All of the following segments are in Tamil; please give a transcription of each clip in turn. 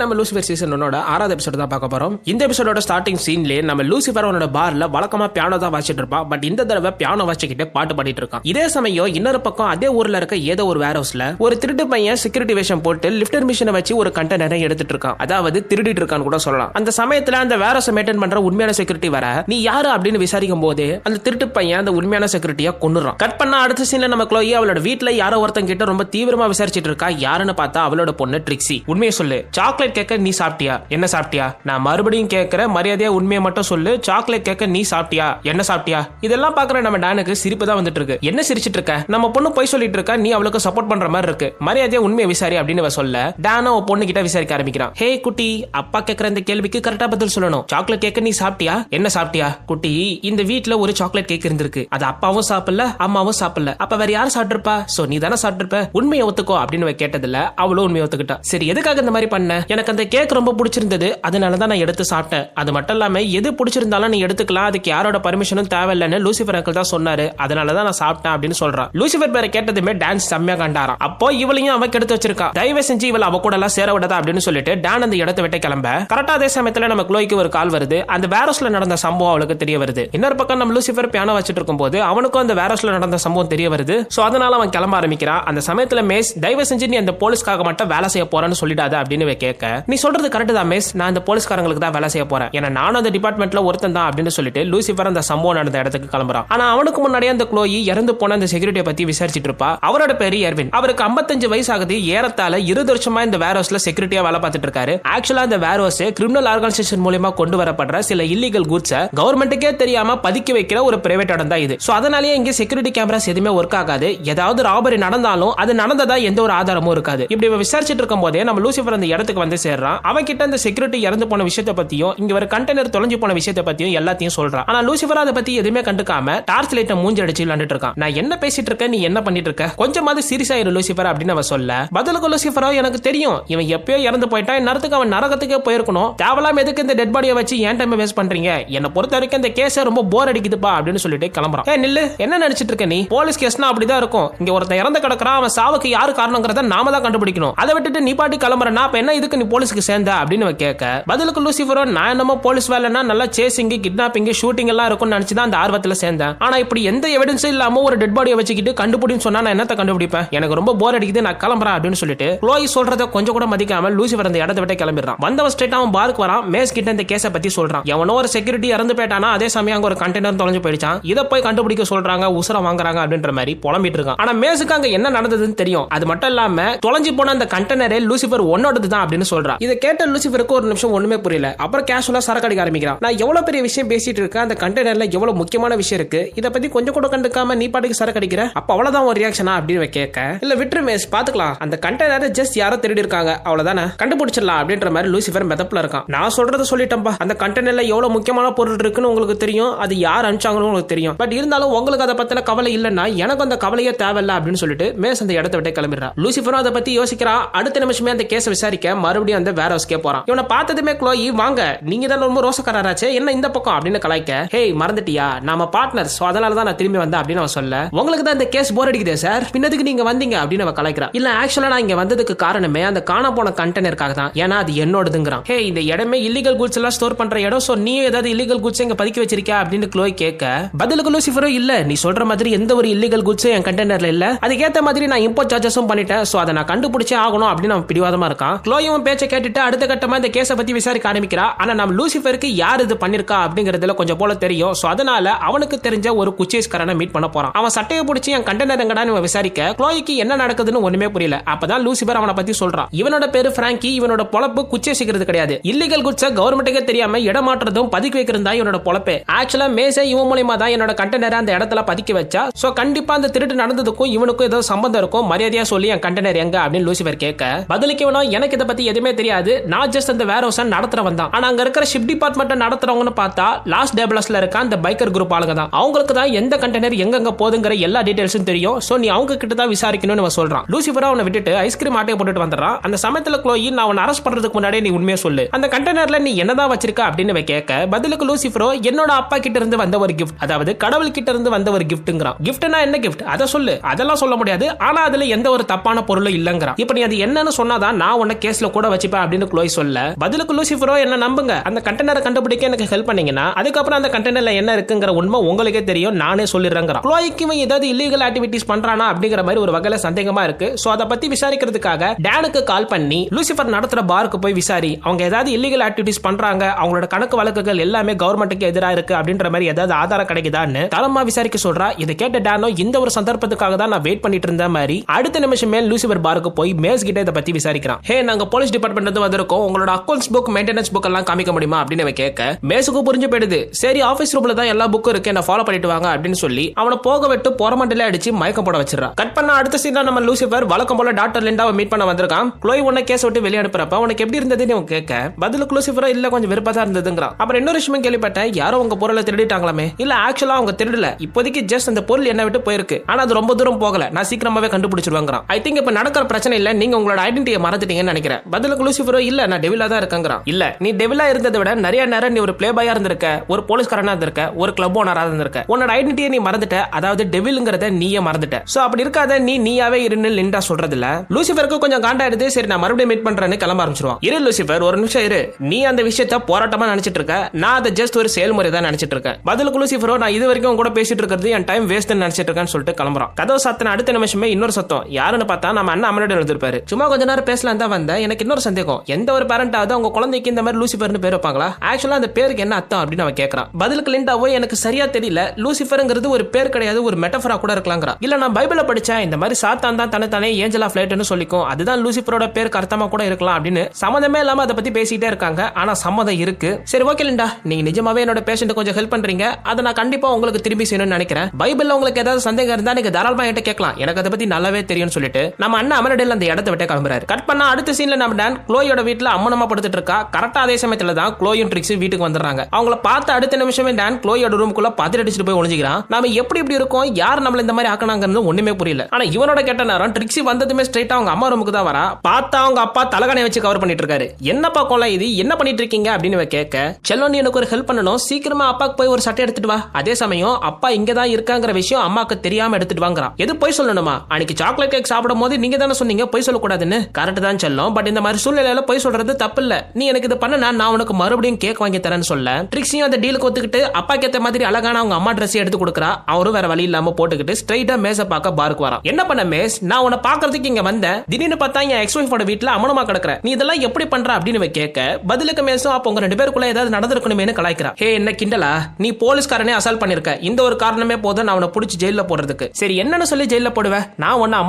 நம்ம லூசிஃபர் சீசன் ஒன்னோட ஆறாவது எபிசோட் தான் பார்க்க போறோம். இந்த எபிசோடோட ஸ்டார்டிங் சீன்லயே நம்ம லூசிஃபர் அவனோட பார்ல வழக்கமா பியானோ தான் வாசிட்டு இருப்பான். பட் இந்த தடவை பியானோ வாசிக்கிட்டு பாட்டு பாடிட்டு இருக்கான். இதே சமயம் இன்னொரு பக்கம் அதே ஊர்ல இருக்க ஏதோ ஒரு வேர் ஹவுஸ்ல ஒரு திருட்டு பையன் செக்யூரிட்டி வேஷம் போட்டு லிப்டர் மிஷினை வச்சு ஒரு கண்டெய்னரை எடுத்துட்டு இருக்கான். அதாவது திருடிட்டு இருக்கான்னு கூட சொல்லலாம். அந்த சமயத்துல அந்த வேர் ஹவுஸ் மெயின்டைன் பண்ற உண்மையான செக்யூரிட்டி வர நீ யாரு? அப்படின்னு விசாரிக்கும் போது அந்த திருட்டு பையன் அந்த உண்மையான செக்யூரிட்டியா கொண்டுறான் கட் பண்ண அடுத்த சீன்ல நம்ம க்ளோயி அவளோட வீட்ல யாரோ ஒருத்தன் கிட்ட ரொம்ப தீவிரமா விசாரிச்சிட்டு இருக்கா. யாருன்னு பார்த்தா அவளோட பொண்ணு ட்ரிக்ஸி உண்மையை சொல்லு. சாக்லேட் கேக்க நீ சாப்பிட்டியா? என்ன சாப்பிட்டியா? நான் மறுபடியும் கேட்கிற மரியாதையா உண்மையை மட்டும் சொல்லு. சாக்லேட் கேக்க நீ சாப்பிட்டியா? என்ன சாப்பிட்டியா? இதெல்லாம் பாக்குற நம்ம டானுக்கு சிரிப்பு தான் வந்துட்டு இருக்கு என்ன சிரிச்சிட்டு இருக்க? நம்ம பொண்ணு போய் சொல்லிட்டு இருக்கா? நீ அவளுக்கு சப்போர்ட் பண்ற மாதிரி இருக்கு. மரியாதையா உண்மையை விசாரி அப்படின்னு சொல்ல டான உன் பொண்ணு கிட்ட விசாரிக்க ஆரம்பிக்கிறான். ஹே குட்டி அப்பா கேக்குற இந்த கேள்விக்கு கரெக்டா பதில் சொல்லணும். சாக்லேட் கேக்க நீ சாப்பிட்டியா? என்ன சாப்பிட்டியா? குட்டி இந்த வீட்ல ஒரு சாக்லேட் கேக் இருந்திருக்கு. அது அப்பாவும் சாப்பிடல அம்மாவும் சாப்பிடல. அப்ப வேற யாரும் சாப்பிட்டிருப்பா? சோ நீ தானே சாப்பிட்டிருப்ப. உண்மையை ஒத்துக்கோ அப்படின்னு கேட்டதுல அவளும் உண்மையை ஒத்துக்கிட்டா. சரி எதுக்காக இந்த மாதிரி பண்ண? எனக்கு அந்த கேக் ரொம்ப பிடிச்சிருந்தது. அதனால தான் நான் எடுத்து சாப்பிட்டேன். அது மட்டும் இல்லாம எது பிடிச்சிருந்தாலும் நீ எடுத்துக்கலாம். அதுக்கு யாரோட பர்மிஷனும் தேவையில்லைன்னு லூசிஃபர் அங்கிள் தான் சொன்னாரு. அதனால தான் நான் சாப்பிட்டேன் அப்படின்னு சொல்றான். லூசிஃபர் பேரை கேட்டதுமே டான்ஸ் செம்மையா கண்டாராம். அப்போ இவளையும் அவன் கெடுத்து வச்சிருக்கா. தயவு செஞ்சு இவள் அவ கூட எல்லாம் சேர விடாதா அப்படின்னு சொல்லிட்டு டான் அந்த இடத்தை விட்டு கிளம்ப. கரெக்டா அதே சமயத்துல நம்ம குளோய்க்கு ஒரு கால் வருது. அந்த வேரோஸ்ல நடந்த சம்பவம் அவளுக்கு தெரிய வருது. இன்னொரு பக்கம் நம்ம லூசிஃபர் பியானோ வச்சிட்டு இருக்கும்போது அவனுக்கும் அந்த வேரோஸ்ல நடந்த சம்பவம் தெரிய வருது. சோ அதனால அவன் கிளம்ப ஆரம்பிக்கிறான். அந்த சமயத்துல மேஸ் தயவு செஞ்சு நீ அந்த போலீஸ்க்காக மட்டும் வேலை செய்ய போறான்னு சொல்லிடாத அப்படின்னு கேட்க. கேட்க நீ சொல்றது கரெக்ட் தான் மிஸ் நான் இந்த போலீஸ்காரங்களுக்கு தான் வேலை செய்ய போறேன். ஏன்னா நானும் அந்த டிபார்ட்மெண்ட்ல ஒருத்தன் தான் அப்படின்னு சொல்லிட்டு லூசிஃபர் அந்த சம்பவம் நடந்த இடத்துக்கு கிளம்புறான். ஆனா அவனுக்கு முன்னாடியே அந்த க்ளோயி இறந்து போன அந்த செக்யூரிட்டியை பத்தி விசாரிச்சிட்டு இருப்பா. அவரோட பேரு எர்வின் அவருக்கு 55 வயசு ஆகுது ஏறத்தால இருபது வருஷமா இந்த வேர் ஹவுஸ்ல செக்யூரிட்டியா வேலை பார்த்துட்டு இருக்காரு. ஆக்சுவலா அந்த வேர் ஹவுஸ் கிரிமினல் ஆர்கனைசேஷன் மூலியமா கொண்டு வரப்படுற சில இல்லீகல் குட்ஸ கவர்மெண்ட்டுக்கே தெரியாம பதுக்கி வைக்கிற ஒரு பிரைவேட் இடம் தான் இது. சோ அதனாலேயே இங்க செக்யூரிட்டி கேமராஸ் எதுவுமே ஒர்க் ஆகாது. ஏதாவது ராபரி நடந்தாலும் அது நடந்ததா எந்த ஒரு ஆதாரமும் இருக்காது. இப்படி விசாரிச்சுட்டு விசாரிச்சிட்டு இருக்கும் போதே நம்ம லூசிஃபர் அந்த இடத்துக்கு வந்து வந்து சேர்றான். அவன் கிட்ட அந்த செக்யூரிட்டி இறந்து போன விஷயத்தை பத்தியும் இங்க ஒரு கண்டெய்னர் தொலைஞ்சு போன விஷயத்தை பத்தியும் எல்லாத்தையும் சொல்றான். ஆனா லூசிபர் அதை பத்தி எதுவுமே கண்டுக்காம டார்ச் லைட்டை மூஞ்சி அடிச்சு விளாண்டுட்டு இருக்கான். நான் என்ன பேசிட்டு இருக்கேன் நீ என்ன பண்ணிட்டு இருக்க? கொஞ்சமாவது சீரியஸ் இரு லூசிபர் அப்படின்னு அவன் சொல்ல. பதிலுக்கு லூசிபரோ எனக்கு தெரியும். இவன் எப்பயோ இறந்து போயிட்டான். இந்நேரத்துக்கு அவன் நரகத்துக்கே போயிருக்கணும். தேவலாம் எதுக்கு இந்த டெட் பாடியை வச்சு ஏன் டைம் வேஸ்ட் பண்றீங்க? என்ன பொறுத்த வரைக்கும் இந்த கேஸ ரொம்ப போர் அடிக்குதுப்பா அப்படின்னு சொல்லிட்டு கிளம்புறான். ஏ நில்லு. என்ன நினைச்சிட்டு இருக்க நீ? போலீஸ் கேஸ்னா அப்படிதான் இருக்கும். இங்க ஒருத்தன் இறந்து கிடக்குறான். அவன் சாவுக்கு யாரு காரணங்கிறத நாம தான் கண்டுபிடிக்கணும். அதை விட்டுட்டு நீ பாட்டி கிளம்புறனா அப்ப என்ன இதுக்கு நீ போலீஸ்க்கு சேர்ந்த அப்படின்னு அவன் கேட்க பதிலுக்கு லூசிஃபரோ நான் என்னமோ போலீஸ் வேலைன்னா நல்லா சேசிங் கிட்னாப்பிங் ஷூட்டிங் எல்லாம் இருக்கும்னு நினைச்சு தான் அந்த ஆர்வத்தில் சேர்ந்தேன். ஆனா இப்படி எந்த எவிடன்ஸும் இல்லாம ஒரு டெட் பாடியை வச்சுக்கிட்டு கண்டுபிடின்னு சொன்னா நான் என்னத்த கண்டுபிடிப்பேன்? எனக்கு ரொம்ப போர் அடிக்குது நான் கிளம்புறேன் அப்படின்னு சொல்லிட்டு க்ளோய் சொல்றத கொஞ்சம் கூட மதிக்காம லூசிஃபர் அந்த இடத்த விட்டு கிளம்பிடுறான். வந்தவன் ஸ்ட்ரெயிட் அவன் பாருக்கு வரான். மேஸ் கிட்ட இந்த கேஸை பத்தி சொல்றான். எவனோ ஒரு செக்யூரிட்டி இறந்து போயிட்டானா அதே சமயம் அங்க ஒரு கண்டெய்னர் தொலைஞ்சு போயிடுச்சான். இதை போய் கண்டுபிடிக்க சொல்றாங்க உசுர வாங்குறாங்க அப்படின்ற மாதிரி புலம்பிட்டு இருக்கான். ஆனா மேஸுக்கு அங்க என்ன நடந்ததுன்னு தெரியும். அது மட்டும் இல்லாம தொலைஞ்சு போன அந்த கண்டெய்னரே லூசிஃபர் ஒன்னோடது தான் அப்படின்னு சொல்றான் இதை கேட்ட லூசிஃபருக்கு ஒரு நிமிஷம் ஒண்ணுமே புரியல. அப்புறம் கேஷுவலா சரக்கு அடிக்க ஆரம்பிக்கிறான். நான் எவ்வளவு பெரிய விஷயம் பேசிட்டு இருக்கேன் அந்த கண்டெய்னர்ல எவ்வளவு முக்கியமான விஷயம் இருக்கு இதை பத்தி கொஞ்சம் கூட கண்டுக்காம நீ பாட்டுக்கு சரக்கு அடிக்கிற? அப்ப அவ்வளவுதான் ஒரு ரியாக்ஷனா அப்படின்னு கேட்க. இல்ல விட்டுரு மேஸ் பாத்துக்கலாம். அந்த கண்டெய்னர் ஜஸ்ட் யாரோ திருடி இருக்காங்க. அவ்வளவுதானே? கண்டுபிடிச்சிடலாம் அப்படின்ற மாதிரி லூசிஃபர் மெதப்புல இருக்கான். நான் சொல்றதை சொல்லிட்டேன்பா. அந்த கண்டெய்னர்ல எவ்வளவு முக்கியமான பொருள் இருக்குன்னு உங்களுக்கு தெரியும். அது யார் அனுப்பிச்சாங்கன்னு உங்களுக்கு தெரியும். பட் இருந்தாலும் உங்களுக்கு அதை பத்தின கவலை இல்லைன்னா எனக்கு அந்த கவலையே தேவையில்ல அப்படின்னு சொல்லிட்டு மேஸ் அந்த இடத்த விட்டு கிளம்பிடுறா. லூசிஃபரும் அதை பத்தி யோசிக்கிறான் அடுத்த நிமிஷமே அந்த கேஸை விசாரிக்க மறுபடியும் அந்த வேற ஹவுஸ்க்கே போறான். இவனை பார்த்ததுமே க்ளோயி வாங்க நீங்க தான் ரொம்ப ரோசக்காரராச்சு என்ன இந்த பக்கம்? அப்படின்னு கலாய்க்க ஹேய் மறந்துட்டியா? நாம பார்ட்னர் சோ அதனால தான் நான் திரும்பி வந்தேன் அப்படின்னு அவன் சொல்ல. உங்களுக்கு தான் இந்த கேஸ் போர் அடிக்குதே சார் பின்னதுக்கு நீங்க வந்தீங்க அப்படின்னு அவன் கலாய்க்கிறான். இல்ல ஆக்சுவலா நான் இங்க வந்ததுக்கு காரணமே அந்த காண போன கண்டெய்னருக்காக தான். ஏன்னா அது என்னோடதுங்கிறான். ஹே இந்த இடமே இல்லீகல் குட்ஸ் எல்லாம் ஸ்டோர் பண்ற இடம் சோ நீ ஏதாவது இல்லீகல் குட்ஸ் இங்க பதுக்கி வச்சிருக்கா அப்படின்னு க்ளோய் கேட்க பதிலுக்கு லூசிஃபரோ இல்ல. நீ சொல்ற மாதிரி எந்த ஒரு இல்லீகல் குட்ஸும் என் கண்டெய்னர்ல இல்ல. அதுக்கேத்த மாதிரி நான் இம்போர்ட் சார்ஜஸும் பண்ணிட்டேன் சோ அதை நான் கண்டுபிடிச்சே ஆகணும் அப்படின்னு அவன் பிடிவாதமா இருக்கான். க்ளோயும் பேச்சை கேட்டுட்டு அடுத்த கட்டமா இந்த கேஸை பத்தி விசாரிக்க ஆரம்பிக்கிறா. ஆனா நம்ம லூசிஃபருக்கு யார் இது பண்ணிருக்கா அப்படிங்கறதுல கொஞ்சம் போல தெரியும். சோ அதனால அவனுக்கு தெரிஞ்ச ஒரு குச்சேஸ்காரனை மீட் பண்ண போறான். அவன் சட்டையை பிடிச்சி என் கண்டெய்னர் எங்கடான்னு விசாரிக்க க்ளோய்க்கு என்ன நடக்குதுன்னு ஒண்ணுமே புரியல. அப்பதான் லூசிபர் அவனை பத்தி சொல்றான். இவனோட பேரு பிராங்கி இவனோட பொழப்பு குச்சேசிக்கிறது கிடையாது. இல்லீகல் குட்ஸ கவர்மெண்ட்டுக்கே தெரியாம இடமாற்றதும் பதுக்கி வைக்கிறது தான் இவனோட பொழப்பே. ஆக்சுவலா மேசே இவன் மூலியமா தான் என்னோட கண்டனரை அந்த இடத்துல பதுக்கி வச்சா. சோ கண்டிப்பா அந்த திருட்டு நடந்ததுக்கும் இவனுக்கும் ஏதோ சம்பந்தம் இருக்கும். மரியாதையா சொல்லி என் கண்டனர் எங்க? அப்படின்னு லூசிபர் கேட்க பதிலுக்கு இவனோ எனக்கு இதை பத்தி எதுவுமே தெரியாது. நான் ஜஸ்ட் அந்த வேர் ஹவுஸ் நடத்துறவன் தான். ஆனா அங்க இருக்கிற ஷிப் டிபார்ட்மெண்ட் நடத்துறவங்கன்னு பார்த்தா லாஸ்ட் டேபிளஸ்ல இருக்க அந்த பைக்கர் குரூப் ஆளுங்க தான். அவங்களுக்கு தான் எந்த கண்டெய்னர் எங்கெங்க போதுங்கிற எல்லா டீடைல்ஸும் தெரியும். சோ நீ அவங்க கிட்ட தான் விசாரிக்கணும்னு அவன் சொல்றான். லூசிபரா அவனை விட்டுட்டு ஐஸ்கிரீம் ஆட்டையை போட்டுட்டு வந்துடுறான். அந்த சமயத்துல க்ளோயி நான் அவன் அரெஸ்ட் பண்றதுக்கு முன்னாடியே நீ உண்மையை சொல்லு. அந்த கண்டெய்னர்ல நீ என்னதான் வச்சிருக்க அப்படின்னு கேட்க பதிலுக்கு லூசிஃபரோ என்னோட அப்பா கிட்ட இருந்து வந்த ஒரு கிஃப்ட் அதாவது கடவுள் கிட்ட இருந்து வந்த ஒரு கிஃப்ட்ங்கிறான் கிஃப்ட்னா என்ன கிஃப்ட் அதை சொல்லு. அதெல்லாம் சொல்ல முடியாது. ஆனா அதுல எந்த ஒரு தப்பான பொருளும் இல்லங்கிறான். இப்ப நீ அது என்னன்னு சொன்னாதான் நான் உன்ன கேஸ்ல கூட கூட வச்சுப்பேன் அப்படின்னு க்ளோய் சொல்ல பதிலுக்கு லூசிஃபரோ என்ன நம்புங்க? அந்த கண்டெய்னரை கண்டுபிடிக்க எனக்கு ஹெல்ப் பண்ணீங்கன்னா அதுக்கப்புறம் அந்த கண்டெய்னர்ல என்ன இருக்குங்கிற உண்மை உங்களுக்கே தெரியும் நானே சொல்லிடுறேங்கிறான். க்ளோய்க்கு இவன் ஏதாவது இல்லீகல் ஆக்டிவிட்டிஸ் பண்றானா அப்படிங்கிற மாதிரி ஒரு வகையில சந்தேகமா இருக்கு. சோ அதை பத்தி விசாரிக்கிறதுக்காக டேனுக்கு கால் பண்ணி லூசிஃபர் நடத்துற பாருக்கு போய் விசாரி அவங்க ஏதாவது இல்லீகல் ஆக்டிவிட்டிஸ் பண்றாங்க அவங்களோட கணக்கு வழக்குகள் எல்லாமே கவர்மெண்ட்டுக்கு எதிராக இருக்கு அப்படின்ற மாதிரி ஏதாவது ஆதாரம் கிடைக்குதான்னு தரமா விசாரிக்க சொல்றா. இதை கேட்ட டேனோ இந்த ஒரு சந்தர்ப்பத்துக்காக தான் நான் வெயிட் பண்ணிட்டு இருந்த மாதிரி அடுத்த நிமிஷமே லூசிபர் பாருக்கு போய் மேஸ் கிட்ட இதை பத்தி விசாரிக்கிறான். ஹே நாங்க போலீஸ் டிபார்ட்மெண்ட் வந்து வந்திருக்கோம். உங்களோட அக்கௌண்ட்ஸ் புக் மெயின்டெனன்ஸ் புக் எல்லாம் காமிக்க முடியுமா? அப்படின்னு அவன் கேட்க மேசுக்கு புரிஞ்சு போயிடுது. சரி ஆபீஸ் ரூம்ல தான் எல்லா புக்கும் இருக்கு. என்ன ஃபாலோ பண்ணிட்டு வாங்க அப்படின்னு சொல்லி அவனை போக விட்டு புறமண்டலே அடிச்சு மயக்கம் போட வச்சிடறான் கட் பண்ண அடுத்த சீன்ல நம்ம லூசிஃபர் வழக்கம் போல டாக்டர் லிண்டாவை மீட் பண்ண வந்திருக்கான். க்ளோய் உன்னை கேஸ் விட்டு வெளியே அனுப்புறப்ப உனக்கு எப்படி இருந்ததுன்னு அவன் கேட்க பதிலுக்கு லூசிஃபரோ இல்ல கொஞ்சம் விருப்பம் தான் இருந்ததுங்கிறான் அப்புறம் இன்னொரு விஷயம் கேள்விப்பட்டேன் யாரோ உங்க பொருளை திருடிட்டாங்களாமே? இல்ல ஆக்சுவலா அவங்க திருடல. இப்போதைக்கு ஜஸ்ட் அந்த பொருள் என்ன விட்டு போயிருக்கு. ஆனா அது ரொம்ப தூரம் போகல. நான் சீக்கிரமாவே கண்டுபிடிச்சிருவாங்கிறான். ஐ திங்க் இப்ப நடக்கிற பிரச்சனை இல்ல. நீங்க உங்களோட ஐடென்டிட்டியை மறந்துட்டீங்கன்னு நினைக்கிறேன். அதுல லூசிஃபரோ இல்ல நான் டெவிலா தான் இருக்கங்கிறான். இல்ல நீ டெவிலா இருந்ததை விட நிறைய நேரம் நீ ஒரு பிளே பாயா இருந்திருக்க ஒரு போலீஸ்காரனா இருந்திருக்க ஒரு கிளப் ஓனரா இருந்திருக்க. உன்னோட ஐடென்டிட்டியை நீ மறந்துட்ட அதாவது டெவிலுங்கிறத நீயே மறந்துட்ட. சோ அப்படி இருக்காத நீ நீயாவே இருன்னு லிண்டா சொல்றது இல்ல லூசிஃபருக்கு கொஞ்சம் காண்டா எடுத்து சரி நான் மறுபடியும் மீட் பண்றேன்னு கிளம்ப ஆரம்பிச்சிருவான். இரு லூசிஃபர் ஒரு நிமிஷம் இரு. நீ அந்த விஷயத்த போராட்டமா நினைச்சிட்டு இருக்க நான் அதை ஜஸ்ட் ஒரு செயல்முறை தான் நினைச்சிட்டு இருக்கேன். பதிலுக்கு லூசிஃபரோ நான் இது வரைக்கும் கூட பேசிட்டு இருக்கிறது என் டைம் வேஸ்ட் நினைச்சிட்டு இருக்கேன்னு சொல்லிட்டு கிளம்புறான். கதவு சத்தன அடுத்த நிமிஷமே இன்னொரு சத்தம். யாருன்னு பார்த்தா நம்ம அண்ணன் அமனோட எழுதிருப்பாரு சும்மா கொஞ்ச நேரம் பேசலாம் தான் வந்தேன். எனக்கு இன்னொரு சந்தேகம் எந்த ஒரு பேரண்டாவது அவங்க குழந்தைக்கு இந்த மாதிரி லூசிஃபர்னு பேர் வைப்பாங்களா? ஆக்சுவலா அந்த பேருக்கு என்ன அர்த்தம் அப்படின்னு அவன் கேட்கறான் பதிலுக்கு லிண்டாவோ எனக்கு சரியா தெரியல லூசிஃபருங்கிறது ஒரு பேர் கிடையாது ஒரு மெட்டஃபரா கூட இருக்கலாங்கிறா இல்ல நான் பைபிள படிச்சேன் இந்த மாதிரி சாத்தான் தான் தன்னை தானே ஏஞ்சல் ஆஃப் லைட்னு சொல்லிக்கும் அதுதான் லூசிஃபரோட பேருக்கு அர்த்தமா கூட இருக்கலாம் அப்படின்னு சம்மந்தமே இல்லாம அதை பத்தி பேசிட்டே இருக்காங்க. ஆனா சம்மதம் இருக்கு. சரி ஓகே லிண்டா நீங்க நிஜமாவே என்னோட பேஷண்ட் கொஞ்சம் ஹெல்ப் பண்றீங்க. அதை நான் கண்டிப்பா உங்களுக்கு திரும்பி செய்யணும்னு நினைக்கிறேன். பைபிள்ல உங்களுக்கு ஏதாவது சந்தேகம் இருந்தா நீங்க தாராளமா என்கிட்ட கேட்கலாம். எனக்கு அதை பத்தி நல்லாவே தெரியும்னு சொல்லிட்டு நம்ம அண்ணா அமரடில் அந்த இடத்த விட்டு கிளம்புறாரு. கட் பண்ணா அடுத்த சீன்ல நம்ம டான் க்ளோயோட வீட்டுல அம்மனமா படுத்துட்டு இருக்கா. கரெக்டா அதே சமயத்துல தான் க்ளோயும் ட்ரிக்ஸ் வீட்டுக்கு வந்துடுறாங்க. அவங்கள பார்த்த அடுத்த நிமிஷமே டான் க்ளோயோட ரூமுக்குள்ள பதில் அடிச்சுட்டு போய் ஒளிஞ்சிக்கிறான். நாம எப்படி இப்படி இருக்கோம்? யார் நம்மள இந்த மாதிரி ஆக்கினாங்கன்னு ஒண்ணுமே புரியல. ஆனா இவனோட கேட்ட நேரம் ட்ரிக்ஸி வந்ததுமே ஸ்ட்ரைட்டா அவங்க அம்மா ரூமுக்கு தான் வரா. பார்த்தா அவங்க அப்பா தலகனை வச்சு கவர் பண்ணிட்டு இருக்காரு. என்னப்பா கொலை இது? என்ன பண்ணிட்டு இருக்கீங்க? அப்படின்னு கேட்க கேட்க நீ எனக்கு ஒரு ஹெல்ப் பண்ணணும். சீக்கிரமா அப்பாக்கு போய் ஒரு சட்டை எடுத்துட்டு வா. அதே சமயம் அப்பா இங்க தான் இருக்காங்கிற விஷயம் அம்மாக்கு தெரியாம எடுத்துட்டு வாங்குறான். எது போய் சொல்லணுமா? அன்னைக்கு சாக்லேட் கேக் சாப்பிடும் போது நீங்க தானே சொன்னீங்க. போய் சொல்லக்கூடாதுன்னு. கரெக்ட் தான் செல்லும். பட் இந்த மாதிரி சூழ்நிலையில போய் சொல்றது தப்பு இல்ல நீ எனக்கு இது பண்ண நான் உனக்கு மறுபடியும் கேக் வாங்கி தரேன்னு சொல்ல. ட்ரிக்ஸியும் அந்த டீலுக்கு ஒத்துக்கிட்டு அப்பா கேத்த மாதிரி அழகான அவங்க அம்மா ட்ரெஸ் எடுத்து கொடுக்குறா. அவரும் வேற வழி இல்லாம போட்டுக்கிட்டு ஸ்ட்ரைட்டா மேச பார்க்க பாருக்கு வரான். என்ன பண்ண மேஸ்? நான் உன்னை பாக்குறதுக்கு இங்க வந்தேன். திடீர்னு பார்த்தா என் எக்ஸ் ஒய்ஃபோட வீட்டுல அமனமா கிடக்குற நீ இதெல்லாம் எப்படி பண்ற அப்படின்னு கேட்க பதிலுக்கு மேசும் அப்ப உங்க ரெண்டு பேருக்குள்ள ஏதாவது நடந்திருக்கணுமேனு கலாய்க்கிறா. ஹே என்ன கிண்டலா? நீ போலீஸ்காரனே அசால் பண்ணிருக்க. இந்த ஒரு காரணமே போதும் நான் உன்னை பிடிச்சி ஜெயில போடுறதுக்கு. சரி என்னன்னு சொல்லி ஜெயில போடுவேன் நான் உன்ன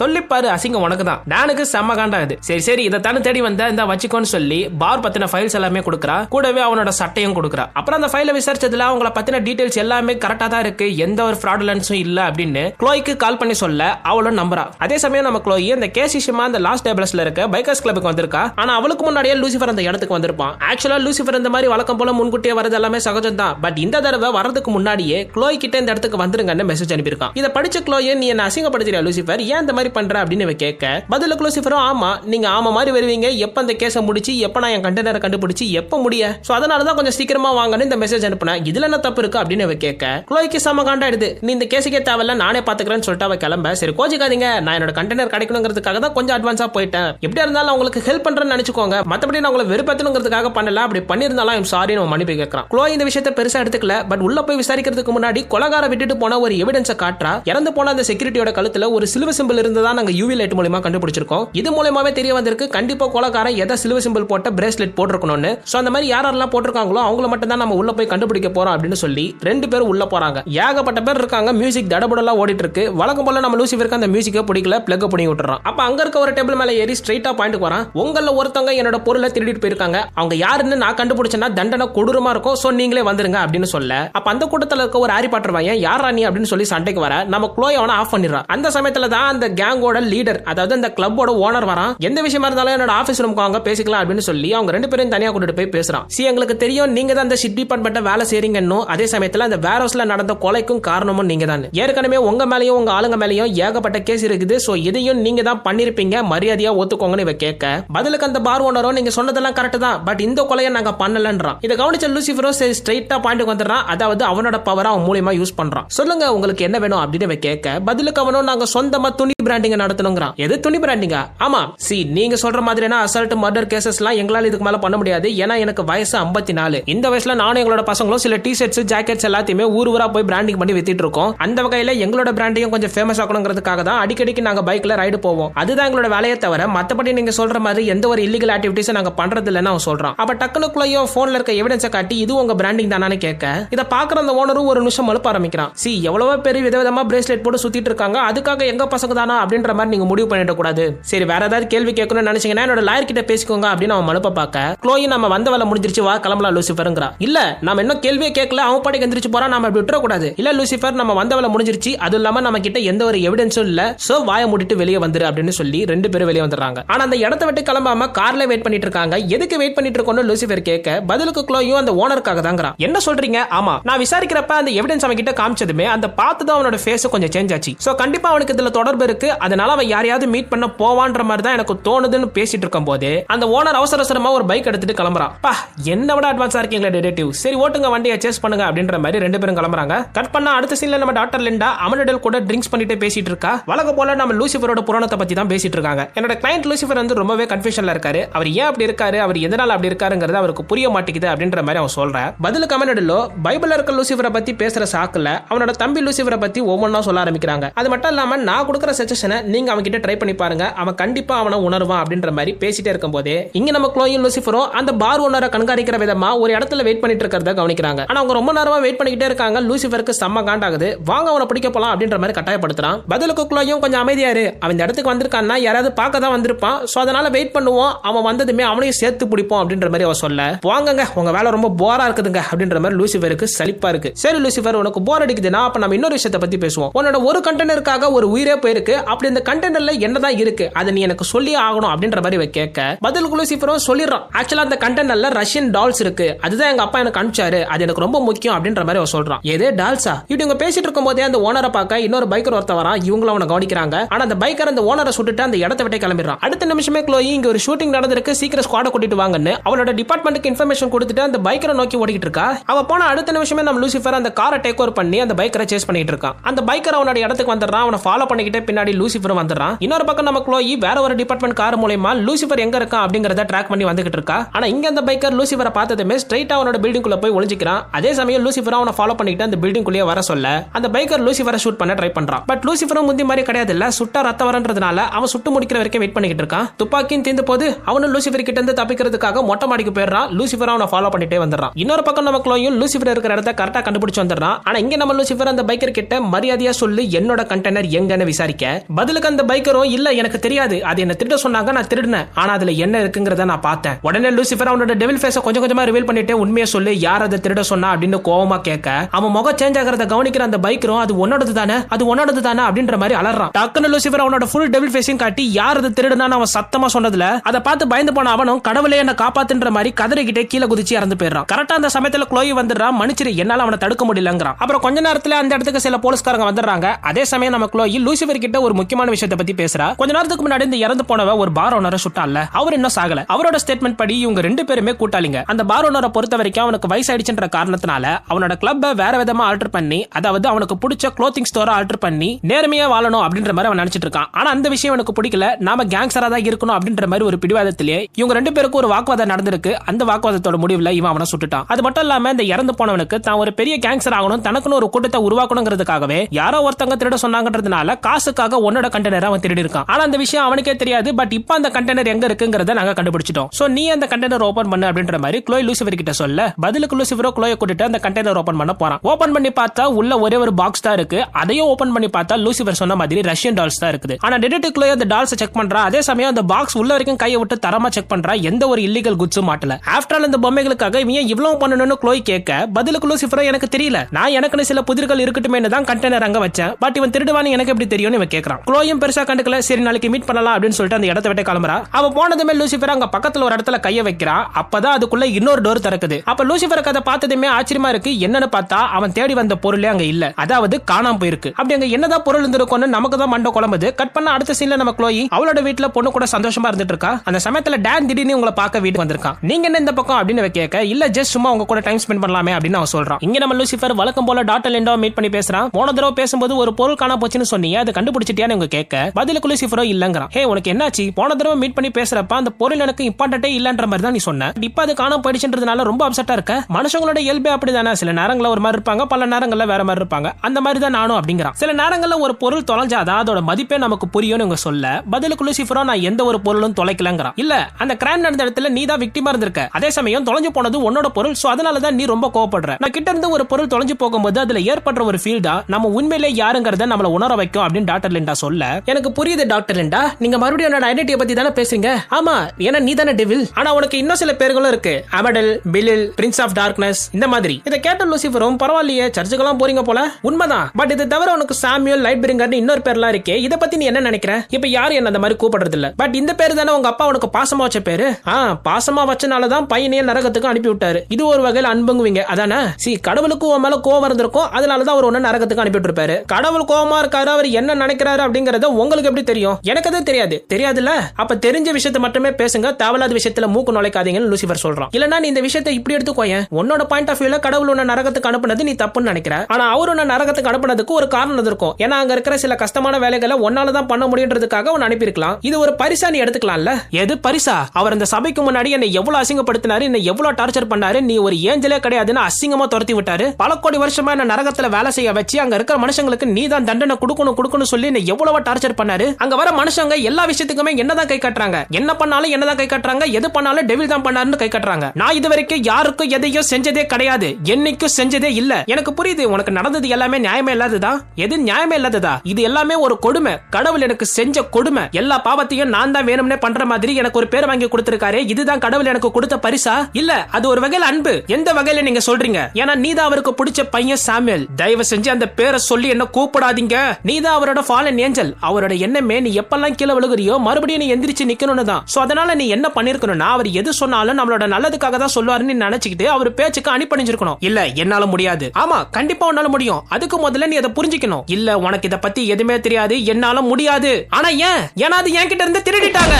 சொல்லி சொல்லிப்பாரு அசிங்கம் உனக்கு தான் நானுக்கு செம்ம இது. சரி சரி சரி இதை தானே தேடி வந்த இந்த வச்சுக்கோன்னு சொல்லி பார் பத்தின ஃபைல்ஸ் எல்லாமே கொடுக்குறா. கூடவே அவனோட சட்டையும் கொடுக்குறா. அப்புறம் அந்த ஃபைலை விசாரிச்சதுல அவங்கள பத்தின டீடைல்ஸ் எல்லாமே கரெக்டா தான் இருக்கு. எந்த ஒரு ஃப்ராடுலன்ஸும் இல்ல அப்படின்னு க்ளோய்க்கு கால் பண்ணி சொல்ல அவளும் நம்புறா. அதே சமயம் நம்ம க்ளோயி அந்த கேசி விஷயமா அந்த லாஸ்ட் டேபிள்ஸ்ல இருக்க பைக்கர்ஸ் கிளப்புக்கு வந்திருக்கா. ஆனா அவளுக்கு முன்னாடியே லூசிஃபர் அந்த இடத்துக்கு வந்திருப்பான். ஆக்சுவலா லூசிஃபர் இந்த மாதிரி வழக்கம் போல முன்கூட்டியே வரது எல்லாமே சகஜம் தான். பட் இந்த தடவை வரதுக்கு முன்னாடியே க்ளோய் கிட்ட இந்த இடத்துக்கு வந்துருங்கன்னு மெசேஜ் அனுப்பியிருக்கான். இதை படிச்ச க்ளோயை நீ என்ன அசிங்கப்படுத்துறியா லூசிஃபர் ஏன் இந்த மாதிரி பண்ற அப்படின்னு கேட்க பதிலுக்கு லூசிஃபரும் ஆமா நீங்க ஆமா மாதிரி வருவீங்க. எப்ப அந்த கேஸை முடிச்சு எப்ப நான் என் கண்டெய்னரை கண்டுபிடிச்சு எப்ப முடிய? சோ அதனால தான் கொஞ்சம் சீக்கிரமா வாங்கன்னு இந்த மெசேஜ் அனுப்புனேன். இதுல என்ன தப்பு இருக்கு அப்படின்னு அவ கேட்க க்ளோய்க்கு செம காண்டாயிடுது. நீ இந்த கேஸுக்கே தேவையில்ல நானே பாத்துக்கிறேன்னு சொல்லிட்டு அவ கிளம்ப. சரி கோச்சிக்காதீங்க நான் என்னோட கண்டெய்னர் கிடைக்கணுங்கிறதுக்காக தான் கொஞ்சம் அட்வான்ஸா போயிட்டேன். எப்படியா இருந்தாலும் உங்களுக்கு ஹெல்ப் பண்றேன்னு நினைச்சுக்கோங்க. மத்தபடி நான் உங்களை வெறுப்பேத்தணுங்கிறதுக்காக பண்ணல. அப்படி பண்ணிருந்தாலும் சாரி நம்ம மன்னிப்பு கேட்கறான். குளோய் இந்த விஷயத்தை பெருசா எடுத்துக்கல. பட் உள்ள போய் விசாரிக்கிறதுக்கு முன்னாடி கொலகார விட்டுட்டு போன ஒரு எவிடன்ஸை காட்டுறா. இறந்து போன அந்த செக்யூரிட்டியோட கழுத்துல ஒரு சிலுவ சிம்பிள் இருந்ததா நாங்க யூவி லைட் மூலியமா கண்டுபிடிச்சிருக்கோம். இது மூலயமாவே தெரிய வந்திருக்கு. கண்டிப்பா கொலக்காரன் எதை சிலுவை சிம்பிள் போட்ட பிரேஸ்லெட் போட்டிருக்கணும்னு. சோ அந்த மாதிரி யாரெல்லாம் போட்டிருக்காங்களோ அவங்கள மட்டும் தான் நம்ம உள்ள போய் கண்டுபிடிக்க போறோம் அப்படின்னு சொல்லி ரெண்டு பேரும் உள்ள போறாங்க. ஏகப்பட்ட பேர் இருக்காங்க. மியூசிக் தடபடலாம் ஓடிட்டு இருக்கு வழக்கம் போல நம்ம லூசிஃபருக்கு அந்த மியூசிக்கை பிடிக்கல. பிளக் பண்ணி விட்டுறான். அப்ப அங்க இருக்க ஒரு டேபிள் மேல ஏறி ஸ்ட்ரைட்டா பாயிண்ட் வரான். உங்கள ஒருத்தவங்க என்னோட பொருளை திருடிட்டு போயிருக்காங்க. அவங்க யாருன்னு நான் கண்டுபிடிச்சேன்னா தண்டனை கொடூரமா இருக்கும். சோ நீங்களே வந்துருங்க அப்படின்னு சொல்ல. அப்ப அந்த கூட்டத்துல இருக்க ஒரு ஆரி பாட்டர் வாயன் யாரா நீ? அப்படின்னு சொல்லி சண்டைக்கு வர. நம்ம குளோய் அவனை ஆஃப் பண்ணிடுறான். அந்த சமயத்துல தான் அந்த கேங்கோட லீடர் அதாவது அந்த கிளப்போட ஓனர் வரான். எந்த விஷயம் விஷயமா இருந்தாலும் என்னோட ஆபீஸ் ரூமுக்கு அவங்க பேசிக்கலாம் அப்படின்னு சொல்லி அவங்க ரெண்டு பேரும் தனியா கூட்டிட்டு போய் பேசுறான். சி எங்களுக்கு தெரியும் நீங்க தான் அந்த ஷிட் டிபார்ட்மெண்ட்ட வேலை செய்றீங்கன்னு அதே சமயத்துல அந்த வேர் ஹவுஸ்ல நடந்த கொலைக்கும் காரணமும் நீங்க தான் ஏற்கனவே உங்க மேலயும் உங்க ஆளுங்க மேலயும் ஏகப்பட்ட கேஸ் இருக்குது. சோ இதையும் நீங்க தான் பண்ணிருப்பீங்க. மரியாதையா ஒத்துக்கோங்கன்னு இவ கேட்க பதிலுக்கு அந்த பார் ஓனரும் நீங்க சொன்னதெல்லாம் கரெக்ட் தான். பட் இந்த கொலையை நாங்க பண்ணலன்றான். இதை கவனிச்ச லூசிஃபரோ சரி ஸ்ட்ரைட்டா பாயிண்ட் வந்துடுறான். அதாவது அவனோட பவரை அவன் மூலியமா யூஸ் பண்றான். சொல்லுங்க உங்களுக்கு என்ன வேணும் அப்படின்னு இவ கேட்க பதிலுக்கு அவனும் நாங்க சொந்தமா துணி பிராண்டிங் நடத்தணுங்கிறான். எது துணி பிராண்டிங்கா ஆமா. சி நீங்க சொல்ற மாதிரினா அசால்ட் மர்டர் கேசஸ்லாம் எங்களால இதுக்கு மேல பண்ண முடியாது. ஏன்னா எனக்கு வயசு 54 நாலு இந்த வயசுல நானும் எங்களோட பசங்களும் சில டி ஷர்ட்ஸ் ஜாக்கெட்ஸ் எல்லாத்தையுமே ஊர் ஊரா போய் பிராண்டிங் பண்ணி வித்திட்டு இருக்கோம். அந்த வகையில எங்களோட பிராண்டையும் கொஞ்சம் ஃபேமஸ் ஆகணுங்கிறதுக்காக தான் அடிக்கடிக்கு நாங்க பைக்ல ரைடு போவோம். அதுதான் எங்களோட வேலையை தவிர மத்தபடி நீங்க சொல்ற மாதிரி எந்த ஒரு இல்லீகல் ஆக்டிவிட்டிஸும் நாங்க பண்றது இல்லைன்னு அவன் சொல்றான். அப்ப டக்குனுக்குள்ளயும் போன்ல இருக்க எவிடன்ஸை காட்டி இது உங்க பிராண்டிங் தானே கேட்க இதை பாக்குற அந்த ஓனரும் ஒரு நிமிஷம் மழுப்ப ஆரம்பிக்கிறான். சி எவ்வளவோ பேர் விதவிதமா பிரேஸ்லெட் போட்டு சுத்திட்டு இருக்காங்க. அதுக்காக எங்க பசங்க தானா அப்படின்ற மாதிரி நீங்க முடிவு பண்ணிட கூடாது சரி வேற ஏதாவது கேள்வி கேட்கணும்னு நினைச்சீங்கன்னா என்னோட லாயர் கிட்ட பேசிக்கோங்க அப்படின்னு அவன் மனுப்ப பார்க்க க்ளோயி நம்ம வந்த வேலை முடிஞ்சிருச்சு வா கிளம்பலாம் லூசிஃபருங்கிறா இல்ல நம்ம இன்னும் கேள்வியே கேட்கல அவன் பாட்டுக்கு எந்திரிச்சு போறான் நம்ம அப்படி விட்டுறக்கூடாது. இல்ல லூசிஃபர் நம்ம வந்த வேலை முடிஞ்சிருச்சு அது இல்லாம நம்ம கிட்ட எந்த ஒரு எவிடன்ஸும் இல்ல. சோ வாய மூடிட்டு வெளியே வந்துரு அப்படின்னு சொல்லி ரெண்டு பேரும் வெளியே வந்துடுறாங்க. ஆனா அந்த இடத்த விட்டு கிளம்பாம கார்ல வெயிட் பண்ணிட்டு இருக்காங்க. எதுக்கு வெயிட் பண்ணிட்டு இருக்கோம்னு லூசிஃபர் கேட்க பதிலுக்கு க்ளோயும் அந்த ஓனருக்காக தாங்கிறான் என்ன சொல்றீங்க? ஆமா. நான் விசாரிக்கிறப்ப அந்த எவிடன்ஸ் அவன் கிட்ட காமிச்சதுமே அந்த பார்த்து தான் அவனோட ஃபேஸ் கொஞ்சம் சேஞ்ச் ஆச்சு. சோ கண்டிப்பா அவனுக்கு இதுல தொடர்பு இருக்கு. இருக்கு. அதனால அவன் யாரையாவது மீட் பண்ண போவான்ற மாதிரி தான் எனக்கு தோணுதுன்னு பேசிட்டு இருக்கும் போது அந்த ஓனர் அவசர அவசரமா ஒரு பைக் எடுத்துட்டு கிளம்புறான். பா என்ன விட அட்வான்ஸா இருக்கீங்களா டிடெக்டிவ் சரி ஓட்டுங்க வண்டியை சேஸ் பண்ணுங்க அப்படின்ற மாதிரி ரெண்டு பேரும் கிளம்புறாங்க. கட் பண்ணா அடுத்த சீன்ல நம்ம டாக்டர் லிண்டா அமனிடல் கூட ட்ரிங்க்ஸ் பண்ணிட்டு பேசிட்டு இருக்கா. வழக்க போல நம்ம லூசிஃபரோட புராணத்தை பத்தி தான் பேசிட்டு இருக்காங்க. என்னோட கிளைண்ட் லூசிஃபர் வந்து ரொம்பவே கன்ஃபியூஷன்ல இருக்காரு. அவர் ஏன் அப்படி இருக்காரு? அவர் எதனால அப்படி இருக்காருங்கிறது அவருக்கு புரிய மாட்டேங்குது அப்படின்ற மாதிரி அவன் சொல்றேன். பதில் கமெண்டோ பைபிள் இருக்க லூசிஃபரை பத்தி பேசுற சாக்குல அவனோட தம்பி லூசிஃபரை பத்தி ஒவ்வொன்னா சொல்ல ஆரம்பிக்கிறாங்க. அது மட்டும் இல்லாம நான் கொடுக்குற சஜஷனை நீங்க அவன் கிட்ட ட்ரை பண்ணி பாருங்க. அவன் கண்டிப்பா அவனை உணர்வான் அப்படின்ற மாதிரி பேசிட்டே இருக்கும் போதே இங்க நம்ம க்ளோயும் லூசிஃபரும் அந்த பார் ஓனரை கண்காணிக்கிற விதமா ஒரு இடத்துல வெயிட் பண்ணிட்டு இருக்கிறத கவனிக்கிறாங்க. ஆனா அவங்க ரொம்ப நேரமா வெயிட் பண்ணிக்கிட்டே இருக்காங்க. லூசிஃபருக்கு செம்ம காண்டாகுது. வாங்க அவனை பிடிக்க போலாம் அப்படின்ற மாதிரி கட்டாயப்படுத்துறான். பதிலுக்கு க்ளோயும் கொஞ்சம் அமைதியாரு அவன் இந்த இடத்துக்கு வந்திருக்கான்னா யாராவது பார்க்க தான் வந்திருப்பான். சோ அதனால வெயிட் பண்ணுவோம். அவன் வந்ததுமே அவனையும் சேர்த்து பிடிப்போம் அப்படின்ற மாதிரி அவன் சொல்ல. வாங்கங்க உங்க வேலை ரொம்ப போரா இருக்குதுங்க அப்படின்ற மாதிரி லூசிஃபருக்கு சலிப்பா இருக்கு. சரி லூசிஃபர் உனக்கு போர் அடிக்குதுன்னா அப்ப நம்ம இன்னொரு விஷயத்தை பத்தி பேசுவோம். உன்னோட ஒரு கண்டெய்னருக்காக ஒரு உயிரே போயிருக்கு. அப்படி இந்த கண்டென்ட்ல என்னதான் இருக்கு அதை நீ எனக்கு சொல்லி ஆகணும் அப்படின்ற மாதிரி இவ கேட்க பதில் லூசிஃபரும் சொல்லிடுறான். ஆக்சுவலா அந்த கண்டெய்னர்ல ரஷ்யன் டால்ஸ் இருக்கு. அதுதான் எங்க அப்பா எனக்கு அனுப்பிச்சாரு. அது எனக்கு ரொம்ப முக்கியம் அப்படின்ற மாதிரி அவ சொல்றான். ஏதே டால்ஸா இப்படி இவங்க பேசிட்டு இருக்கும் போதே அந்த ஓனரை பார்க்க இன்னொரு பைக்கர் ஒருத்த வரான். இவங்களும் அவனை கவனிக்கிறாங்க. ஆனா அந்த பைக்கர் அந்த ஓனரை சுட்டுட்டு அந்த இடத்த விட்டே கிளம்பிடுறான். அடுத்த நிமிஷமே க்ளோயி இங்க ஒரு ஷூட்டிங் நடந்திருக்கு. சீக்கிரம் ஸ்குவாட கூட்டிட்டு வாங்கன்னு அவளோட டிபார்ட்மெண்ட்டுக்கு இன்ஃபர்மேஷன் கொடுத்துட்டு அந்த பைக்கரை நோக்கி ஓடிக்கிட்டு இருக்கா. அவ போன அடுத்த நிமிஷமே நம்ம லூசிஃபர் அந்த காரை டேக் ஓவர் பண்ணி அந்த பைக்கரை சேஸ் பண்ணிட்டு இருக்கான். அந்த பைக்கர் அவனோட இடத்துக்கு வந்துடுறான். அவனை ஃபாலோ பண்ணிக்கிட்டே பின்னாடி லூசிஃபர் வந்துடுறான். இன்னொரு பக்கம் நம்ம க்ளோயி வேற ஒரு டிபார்ட்மெண்ட் கார் மூலயமா லூசிஃபர் எங்க இருக்கான் அப்படிங்கறத ட்ராக் பண்ணி வந்துகிட்டு இருக்கா. ஆனா இங்க அந்த பைக்கர் லூசிஃபரை பார்த்ததுமே ஸ்ட்ரைட்டா அவனோட பில்டிங் குள்ள போய் ஒளிஞ்சிக்கிறான். அதே சமயம் லூசிஃபர் அவனை ஃபாலோ பண்ணிட்டு அந்த பில்டிங் குள்ளேயே வர சொல்ல அந்த பைக்கர் லூசிஃபரை ஷூட் பண்ண ட்ரை பண்றான். பட் லூசிஃபரும் முந்தி மாதிரி கிடையாது இல்ல சுட்டா ரத்த வரன்றதுனால அவன் சுட்டு முடிக்கிற வரைக்கும் வெயிட் பண்ணிக்கிட்டு இருக்கான். துப்பாக்கியும் தீர்ந்து போது அவனும் லூசிஃபர் கிட்ட இருந்து தப்பிக்கிறதுக்காக மொட்டை மாடிக்கு போயிடுறான். லூசிஃபர் அவனை ஃபாலோ பண்ணிட்டே வந்துடுறான். இன்னொரு பக்கம் நம்ம க்ளோயும் லூசிஃபர் இருக்கிற இடத்த கரெக்டா கண்டுபிடிச்சு வந்துடுறான். ஆனா இங்க நம்ம லூசிஃபர் அந்த பைக்கர் கிட்ட மரியாதையா சொல்லு என்னோட கண்டெய்னர் எங்கன்னு விசாரிக்க. பதிலுக்கு அந்த பைக்கரும் இல்ல எனக்கு தெரியாது. அது என்ன திருட சொன்னாங்க நான் திருடினேன். ஆனா அதுல என்ன இருக்குங்கிறத நான் பார்த்தேன். உடனே லூசிஃபர் அவனோட டெவில் ஃபேஸ கொஞ்சம் கொஞ்சமா ரிவீல் பண்ணிட்டு உண்மையை சொல்லு யார் அதை திருட சொன்னா? அப்படின்னு கோவமா கேட்க அவன் முகம் சேஞ்ச் ஆகிறத கவனிக்கிற அந்த பைக்கரும் அது உன்னோடது தானே? அது உன்னோடது தானே? அப்படின்ற மாதிரி அலறான். டக்குனு லூசிஃபர் அவனோட ஃபுல் டெவில் ஃபேஸையும் காட்டி யார் அது திருடுனான்னு அவன் சத்தமா சொன்னதுல? அதை பார்த்து பயந்து போன அவனும் கடவுளே என்ன காப்பாத்துன்ற மாதிரி கதறிக்கிட்டே கீழே குதிச்சு இறந்து போயிடுறான். கரெக்டா அந்த சமயத்துல குளோயி வந்துடுறான். மன்னிச்சிரு என்னால அவனை தடுக்க முடியலங்கிறான். அப்புறம் கொஞ்ச நேரத்துல அந்த இடத்துக்கு சில போலீஸ்காரங்க வந்துடுறாங்க. அதே சமயம் நம்ம க்ளோயி லூசிஃபர் கிட்ட ஒரு முக்கியமான விஷயத்தை பத்தி பேசுறா. கொஞ்ச நேரத்துக்கு முன்னாடி இந்த இறந்து போனவ ஒரு பார் ஓனரை சுட்டான்ல. அவர் இன்னும் சாகல. அவரோட ஸ்டேட்மெண்ட் படி இவங்க ரெண்டு பேருமே கூட்டாளிங்க. அந்த பார் ஓனரை பொறுத்த வரைக்கும் அவனுக்கு வயசாயிடுச்சுன்ற காரணத்தினால அவனோட கிளப்ப வேற விதமா ஆல்டர் பண்ணி அதாவது அவனுக்கு பிடிச்ச க்ளோத்திங் ஸ்டோரை ஆல்டர் பண்ணி நேர்மையா வாழணும் அப்படின்ற மாதிரி அவன் நினைச்சிட்டு இருக்கான். ஆனா அந்த விஷயம் எனக்கு பிடிக்கல. நாம கேங்ஸரா தான் இருக்கணும் அப்படின்ற மாதிரி ஒரு பிடிவாதத்திலே இவங்க ரெண்டு பேருக்கும் ஒரு வாக்குவாதம் நடந்திருக்கு. அந்த வாக்குவாதத்தோட முடிவுல இவன் அவனை சுட்டுட்டான். அது மட்டும் இல்லாம இந்த இறந்து போனவனுக்கு தான் ஒரு பெரிய கேங்ஸர் ஆகணும் தனக்குன்னு ஒரு கூட்டத்தை உருவாக்கணுங்கிறதுக்காகவே யாரோ ஒருத்தங்க திருட சொன்னாங்கன்றதுனால காசுக்காக உன்னோட கண்டெய்னர் அவன் திருடி இருக்கான் ஆனா அந்த விஷயம் அவனுக்கே தெரியாது பட் இப்போ அந்த கண்டெய்னர் எங்க இருக்குங்கிறத நாங்க கண்டுபிடிச்சிட்டோம். சோ நீ அந்த கண்டெய்னர் ஓபன் பண்ணு அப்படின்ற மாதிரி க்ளோய் லூசிபர் கிட்ட சொல்ல பதிலுக்கு லூசிபரோ க்ளோயை கூட்டிட்டு அந்த கண்டெய்னர் ஓபன் பண்ண போறான். ஓபன் பண்ணி பார்த்தா உள்ள ஒரே ஒரு பாக்ஸ் தான் இருக்கு. அதையும் ஓபன் பண்ணி பார்த்தா லூசிஃபர் சொன்ன மாதிரி ரஷ்யன் டால்ஸ் தான் இருக்குது. ஆனா டிடெக்டிவ் க்ளோய் அந்த டால்ஸ் செக் பண்றா? அதே சமயம் அந்த பாக்ஸ் உள்ள வரைக்கும் கையை விட்டு தரமா செக் பண்றா? எந்த ஒரு இல்லீகல் குட்ஸும் மாட்டல. ஆஃப்டர் ஆல் இந்த பொம்மைகளுக்காக இவன் இவ்வளவு பண்ணணும்னு க்ளோய் கேட்க பதிலுக்கு லூசிபரோ எனக்கு தெரியல. நான் எனக்குன்னு சில புதிர்கள் இருக்கட்டுமே தான் கண்டெய்னர் அங்க வச்சேன். பட் இவன் திருடுவான்னு எனக்கு எப்படி தெரியும்னு இவன் கேட்க கேட்கறான் க்ளோயும் பெருசா கண்டுக்கல சரி நாளைக்கு மீட் பண்ணலாம் அப்படின்னு சொல்லிட்டு அந்த இடத்த விட்டு கிளம்புறா. அவ போனதுமே லூசிபர் அங்க பக்கத்துல ஒரு இடத்துல கைய வைக்கிறா. அப்பதான் அதுக்குள்ள இன்னொரு டோர் திறக்குது. அப்ப லூசிபர் கதை பார்த்ததுமே ஆச்சரியமா இருக்கு. என்னன்னு பார்த்தா அவன் தேடி வந்த பொருளே அங்க இல்ல. அதாவது காணாம போயிருக்கு. அப்படி அங்க என்னதான் பொருள் இருந்திருக்கும்னு நமக்கு தான் மண்டை குழம்புது. கட் பண்ண அடுத்த சீன்ல நம்ம க்ளோயி அவளோட வீட்டுல பொண்ணு கூட சந்தோஷமா இருந்துட்டு இருக்கா. அந்த சமயத்துல டேன் திடீர்னு உங்களை பார்க்க வீட்டுக்கு வந்திருக்கான். நீங்க என்ன இந்த பக்கம் அப்படின்னு கேட்க இல்ல ஜஸ்ட் சும்மா உங்க கூட டைம் ஸ்பெண்ட் பண்ணலாமே அப்படின்னு அவன் சொல்றான். இங்க நம்ம லூசிஃபர் வழக்கம் போல டாக்டர் லிண்டோ மீட் பண்ணி பேசுறான். போன தடவை பேசும்போது ஒரு பொருள் காணா போச்சுன்னு சொன்னீங்க. அது கண்டுபிடிச்சிட்டியான்னு உங்க கேட்க பதிலுக்கு லூசிஃபரோ இல்லங்கிறான். ஹே உனக்கு என்னாச்சு? போன தடவை மீட் பண்ணி பேசுறப்ப அந்த பொருள் எனக்கு இம்பார்ட்டன்டே இல்லன்ற மாதிரி தான் நீ சொன்ன. இப்ப அது காணாம போயிடுச்சுன்றதுனால ரொம்ப அப்செட்டா இருக்க. மனுஷங்களோட இயல்பே அப்படிதானே? சில நேரங்கள்ல ஒரு மாதிரி இருப்பாங்க பல நேரங்கள்ல வேற மாதிரி இருப்பாங்க. அந்த மாதிரி தான் நானும் அப்படிங்கிறான். சில நேரங்கள்ல ஒரு பொருள் தொலைஞ்சாதான் அதோட மதிப்பே நமக்கு புரியும்னு இவங்க சொல்ல பதிலுக்கு லூசிஃபரோ நான் எந்த ஒரு பொருளும் தொலைக்கலங்கிறான். இல்ல அந்த கிரைம் நடந்த இடத்துல நீ தான் விக்டிமா இருந்திருக்க. அதே சமயம் தொலைஞ்சு போனது உன்னோட பொருள் சோ அதனால தான் நீ ரொம்ப கோவப்படுற. நான் கிட்ட இருந்து ஒரு பொருள் தொலைஞ்சு போகும்போது அதுல ஏற்படுற ஒரு ஃபீல் தான் நம்ம உண்மையிலே யாருங்கிறத நம்மள உணர வைக்கும் அப்படின்னு டாக்டர் லிண்டா சொல்ல. எனக்கு புரியுது டாக்டர் லிண்டா. நீங்க மறுபடியும் என்னோட ஐடென்டிட்டியை பத்தி தானே பேசுறீங்க? ஆமா ஏன்னா நீ தானே டெவில் ஆனா உனக்கு இன்னும் சில பேர்களும் இருக்கு. அமடல் பிலில் பிரின்ஸ் ஆஃப் டார்க்னஸ் இந்த மாதிரி. இதை கேட்ட லூசிஃபரும் பரவாயில்லையே சர்ச்சுக்கெல்லாம் போறீங்க போல. உண்மைதான். பட் இது தவிர உனக்கு சாமியல் லைட் பிரிங்கர்னு இன்னொரு பேர்லாம் இருக்கே. இதை பத்தி நீ என்ன நினைக்கிற? இப்ப யாரும் என்ன அந்த மாதிரி கூப்பிடுறது இல்ல பட் இந்த பேர் தானே உங்க அப்பா உனக்கு பாசமா வச்ச பேரு? ஆ பாசமா வச்சனால தான் பையனையே நரகத்துக்கு அனுப்பி விட்டாரு இது ஒரு வகையில் அன்புங்குவீங்க. அதானே? சி கடவுளுக்கு உன் மேல கோவம் இருந்திருக்கும். அதனால தான் அவர் ஒன்னு நரகத்துக்கு அனுப்பி விட்டுருப்பாரு கடவுள் கோவமா இருக்காரு. அவர் என்ன நினைக்கிறாரு? அப்படிங்கறத உங்களுக்கு எப்படி தெரியும்? எனக்கு அது தெரியாது. தெரியாதுல்ல? அப்ப தெரிஞ்ச விஷயத்தை மட்டுமே பேசுங்க. தேவையில்லாத விஷயத்துல மூக்கு நுழைக்காதீங்கன்னு லூசிபர் சொல்றான். இல்லனா நீ இந்த விஷயத்தை இப்படி எடுத்துக்கோயேன் உன்னோட பாயிண்ட் ஆஃப் வியூல கடவுள் உன்ன நரகத்துக்கு அனுப்புனது நீ தப்புன்னு நினைக்கிற. ஆனா அவர் உன்ன நரகத்துக்கு அனுப்புனதுக்கு ஒரு காரணம் இருக்கும். ஏன்னா அங்க இருக்கிற சில கஷ்டமான வேலைகளை உன்னால தான் பண்ண முடியுன்றதுக்காக உன்னை அனுப்பியிருக்கலாம். இது ஒரு பரிசா நீ எடுத்துக்கலாம்ல? எது பரிசா? அவர் அந்த சபைக்கு முன்னாடி என்னை எவ்வளவு அசிங்கப்படுத்தினாரு என்னை எவ்வளவு டார்ச்சர் பண்ணாரு நீ ஒரு ஏஞ்சலே கிடையாதுன்னு அசிங்கமா துரத்தி விட்டாரு. பல கோடி வருஷமா என்ன நரகத்துல வேலை செய்ய வச்சு அங்க இருக்கிற மனுஷங்களுக்கு நீ தான் தண்டனை கொடுக்கணும் கொடுக்கணும் சொல்லி என்னை எவ்வளவு டார்ச்சர் பண்ணாரு. அங்க வர மனுஷங்க எல்லா விஷயத்துக்குமே என்னதான் கை காட்டுறாங்க. என்ன பண்ணாலும் என்னதான் கை கட்டுறாங்க. எது பண்ணாலும் டெவில் தான் பண்ணாருன்னு கை கட்டுறாங்க. நான் இது வரைக்கும் யாருக்கும் எதையும் செஞ்சதே கிடையாது. என்னைக்கும் செஞ்சதே இல்ல. எனக்கு புரியுது உனக்கு நடந்தது எல்லாமே நியாயமே இல்லாததா? எது நியாயமே இல்லாததா? இது எல்லாமே ஒரு கொடுமை. கடவுள் எனக்கு செஞ்ச கொடுமை. எல்லா பாவத்தையும் நான் தான் வேணும்னே பண்ற மாதிரி எனக்கு ஒரு பேர் வாங்கி கொடுத்திருக்காரு. இதுதான் கடவுள் எனக்கு கொடுத்த பரிசா? இல்ல அது ஒரு வகையில் அன்பு. எந்த வகையில நீங்க சொல்றீங்க? ஏன்னா நீதான் அவருக்கு பிடிச்ச பையன் சாமியல் தயவு செஞ்சு அந்த பேரை சொல்லி என்ன கூப்பிடாதீங்க. நீதான் அவரோட ஃபாலன் ஏஞ்சல் அவரோட எண்ணமே நீ எப்பெல்லாம் கீழே விழுகுறியோ மறுபடியும் நீ எந்திரிச்சு நிக்கணும்னு தான். சோ அதனால நீ என்ன பண்ணிருக்கணும்னா அவர் எது சொன்னாலும் நம்மளோட நல்லதுக்காக தான் சொல்லுவாருன்னு நினைச்சுக்கிட்டு அவர் பேச்சுக்கு அனுப்பணிஞ்சிருக்கணும். இல்ல என்னால முடியாது. ஆமா கண்டிப்பா உன்னால முடியும். அதுக்கு முதல்ல நீ அதை புரிஞ்சுக்கணும். இல்ல உனக்கு இத பத்தி எதுவுமே தெரியாது. என்னால முடியாது. ஆனா ஏன்? ஏன்னா அது என்கிட்ட இருந்து திருடிட்டாங்க.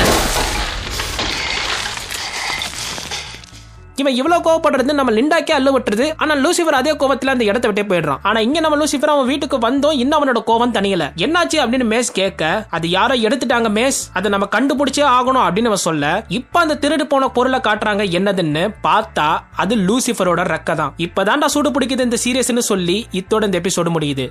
இவன் இவ்வளவு கோவப்படுறது நம்ம லிண்டாக்கே அள்ளு விட்டுறது ஆனா லூசிஃபர் அதே கோவத்துல அந்த இடத்த விட்டே போயிடுறான். ஆனா இங்க நம்ம லூசிஃபர் அவன் வீட்டுக்கு வந்தோம் இன்னும் அவனோட கோவம் தனியல என்னாச்சு அப்படின்னு மேஸ் கேட்க அது யாரோ எடுத்துட்டாங்க மேஸ். அதை நம்ம கண்டுபிடிச்சே ஆகணும் அப்படின்னு அவன் சொல்ல இப்ப அந்த திருடு போன பொருளை காட்டுறாங்க என்னதுன்னு பார்த்தா அது லூசிஃபரோட ரெக்க தான். இப்பதான்டா சூடு பிடிக்குது இந்த சீரியஸ்னு சொல்லி இத்தோட இந்த எபிசோடு முடியுது.